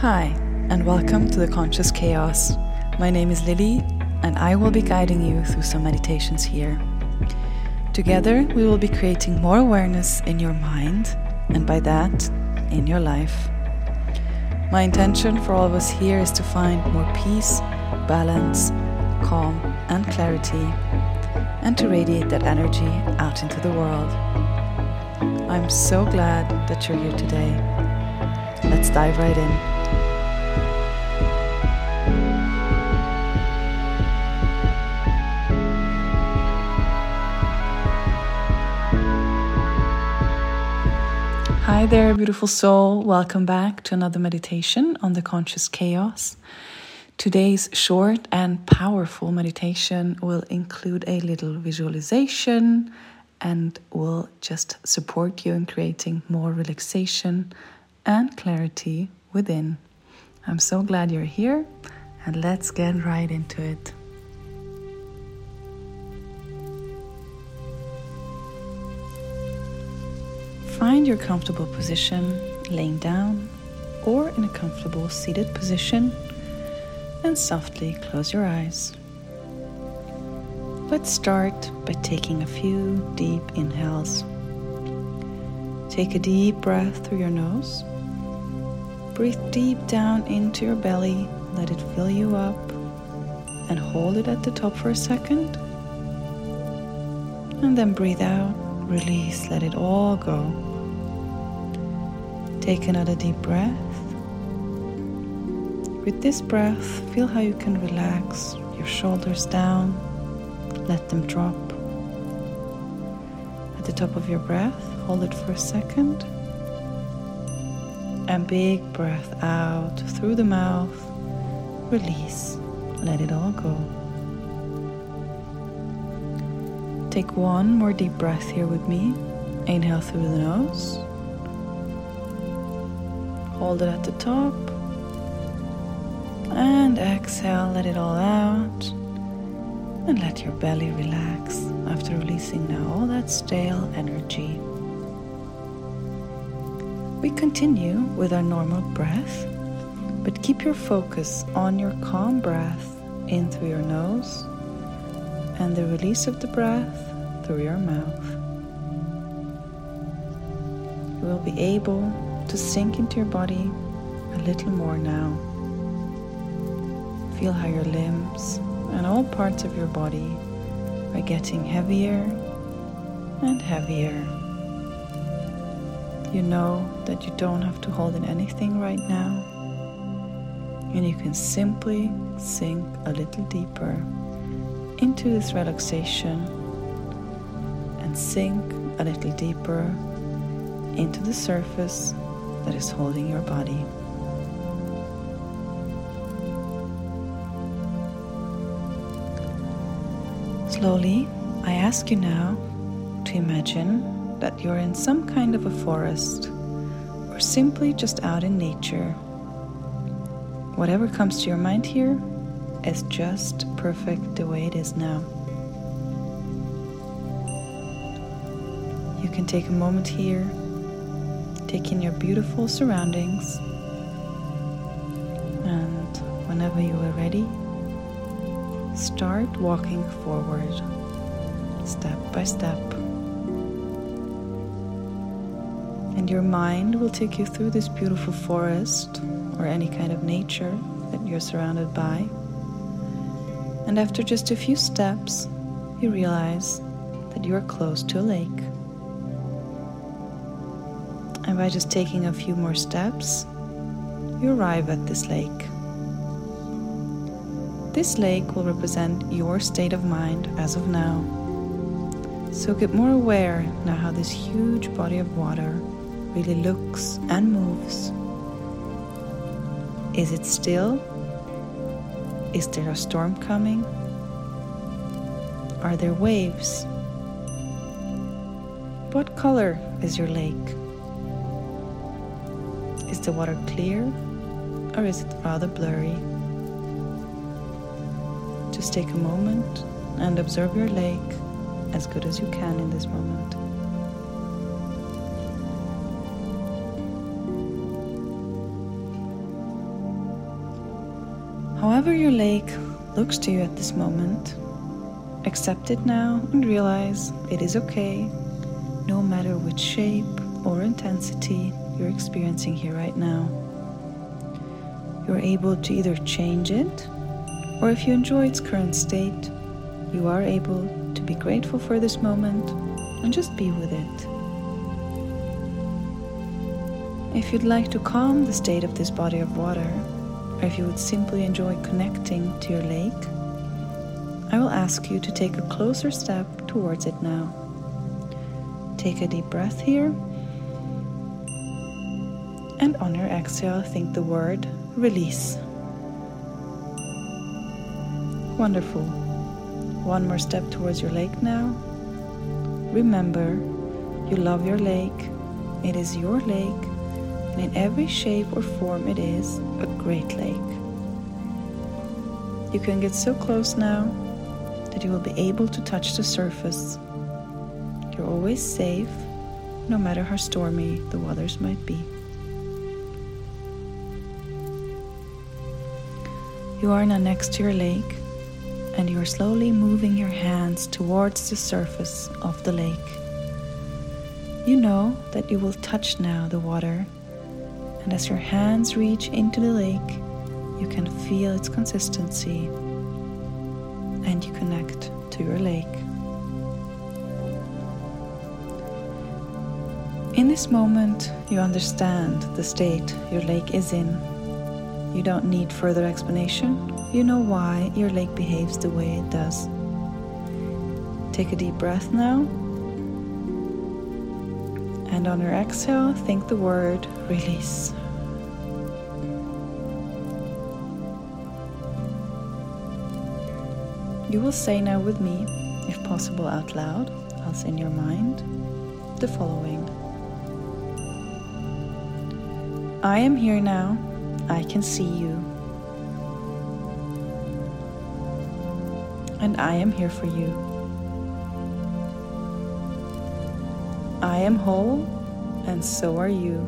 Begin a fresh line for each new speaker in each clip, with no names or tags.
Hi, and welcome to the Conscious Chaos. My name is Lili, and I will be guiding you through some meditations here. Together, we will be creating more awareness in your mind, and by that, in your life. My intention for all of us here is to find more peace, balance, calm, and clarity, and to radiate that energy out into the world. I'm so glad that you're here today. Let's dive right in. Hi there, beautiful soul. Welcome back to another meditation on the conscious chaos. Today's short and powerful meditation will include a little visualization and will just support you in creating more relaxation and clarity within. I'm so glad you're here, and let's get right into it. Find your comfortable position laying down or in a comfortable seated position and softly close your eyes. Let's start by taking a few deep inhales. Take a deep breath through your nose. Breathe deep down into your belly, let it fill you up, and hold it at the top for a second. And then breathe out, release, let it all go. Take another deep breath. With this breath, feel how you can relax your shoulders down, let them drop. At the top of your breath, hold it for a second. And big breath out through the mouth. Release. Let it all go. Take one more deep breath here with me. Inhale through the nose. Hold it at the top. And exhale, let it all out. And let your belly relax after releasing now all that stale energy. We continue with our normal breath, but keep your focus on your calm breath in through your nose and the release of the breath through your mouth. You will be able to sink into your body a little more now. Feel how your limbs and all parts of your body are getting heavier and heavier. You know that you don't have to hold in anything right now, and you can simply sink a little deeper into this relaxation and sink a little deeper into the surface that is holding your body. Slowly, I ask you now to imagine that you're in some kind of a forest or simply just out in nature. Whatever comes to your mind here is just perfect the way it is now. You can take a moment here Take in your beautiful surroundings. And whenever you are ready, start walking forward, step by step. And your mind will take you through this beautiful forest or any kind of nature that you're surrounded by. And after just a few steps, you realize that you are close to a lake. And by just taking a few more steps, you arrive at this lake. This lake will represent your state of mind as of now. So get more aware now how this huge body of water really looks and moves. Is it still? Is there a storm coming? Are there waves? What color is your lake? The water clear or is it rather blurry? Just take a moment and observe your lake as good as you can in this moment. However, your lake looks to you at this moment, accept it now and realize it is okay, no matter which shape or intensity you're experiencing here right now. You're able to either change it, or if you enjoy its current state, you are able to be grateful for this moment and just be with it. If you'd like to calm the state of this body of water, or if you would simply enjoy connecting to your lake, I will ask you to take a closer step towards it now. Take a deep breath here, and on your exhale, think the word release. Wonderful. One more step towards your lake now. Remember, you love your lake. It is your lake, and in every shape or form, it is a great lake. You can get so close now that you will be able to touch the surface. You're always safe, no matter how stormy the waters might be. You are now next to your lake and you are slowly moving your hands towards the surface of the lake. You know that you will touch now the water, and as your hands reach into the lake, you can feel its consistency and you connect to your lake. In this moment, you understand the state your lake is in. You don't need further explanation you know why your lake behaves the way it does. Take a deep breath now. And on your exhale, think the word release. You will say now with me, if possible out loud, else in your mind, the following I am here now, I can see you. and I am here for you. I am whole, and so are you.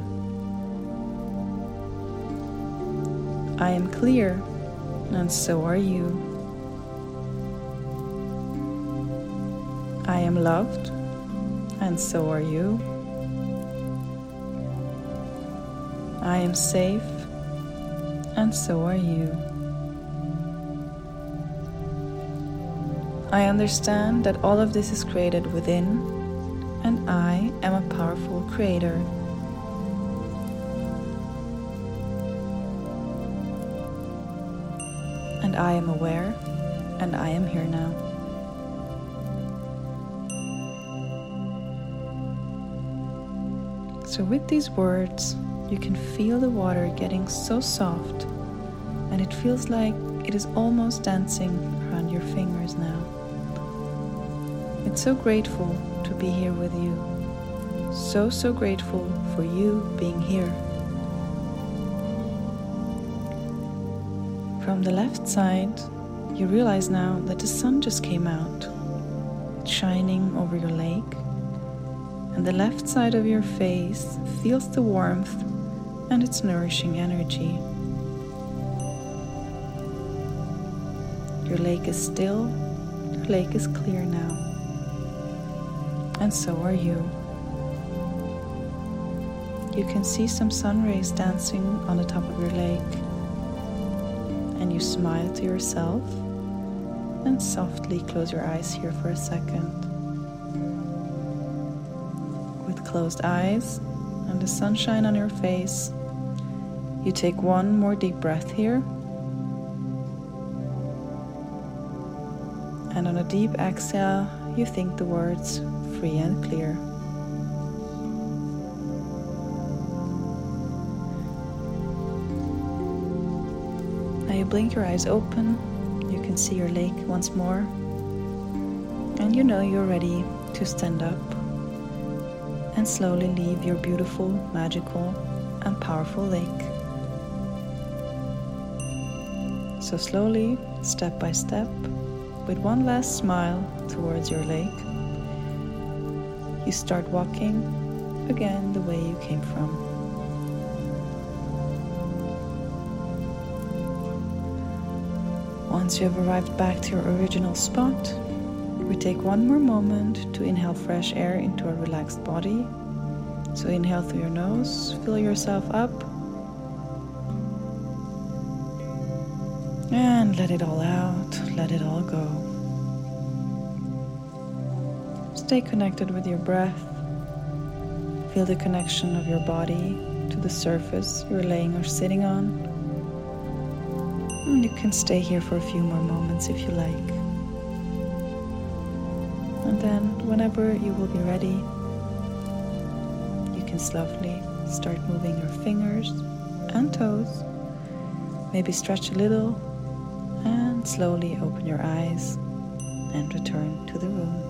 I am clear, and so are you. I am loved, and so are you. I am safe, and so are you. I understand that all of this is created within, and I am a powerful creator. And I am aware, and I am here now. So, with these words, you can feel the water getting so soft, and it feels like it is almost dancing around your fingers now. It's so grateful to be here with you. So, so grateful for you being here. From the left side, you realize now that the sun just came out, shining over your lake, and the left side of your face feels the warmth and its nourishing energy. Your lake is still, your lake is clear now and so are you. You can see some sun rays dancing on the top of your lake, and you smile to yourself and softly close your eyes here for a second. With closed eyes and the sunshine on your face, you take one more deep breath here. And on a deep exhale, you think the words free and clear. Now you blink your eyes open, you can see your lake once more, and you know you're ready to stand up and slowly leave your beautiful, magical, and powerful lake. So, slowly, step by step, with one last smile towards your lake, you start walking again the way you came from. Once you have arrived back to your original spot, we take one more moment to inhale fresh air into a relaxed body. So inhale through your nose, fill yourself up, and let it all out, let it all go. Stay connected with your breath. Feel the connection of your body to the surface you're laying or sitting on. And you can stay here for a few more moments if you like. And then, whenever you will be ready, you can slowly start moving your fingers and toes. Maybe stretch a little and slowly open your eyes and return to the room.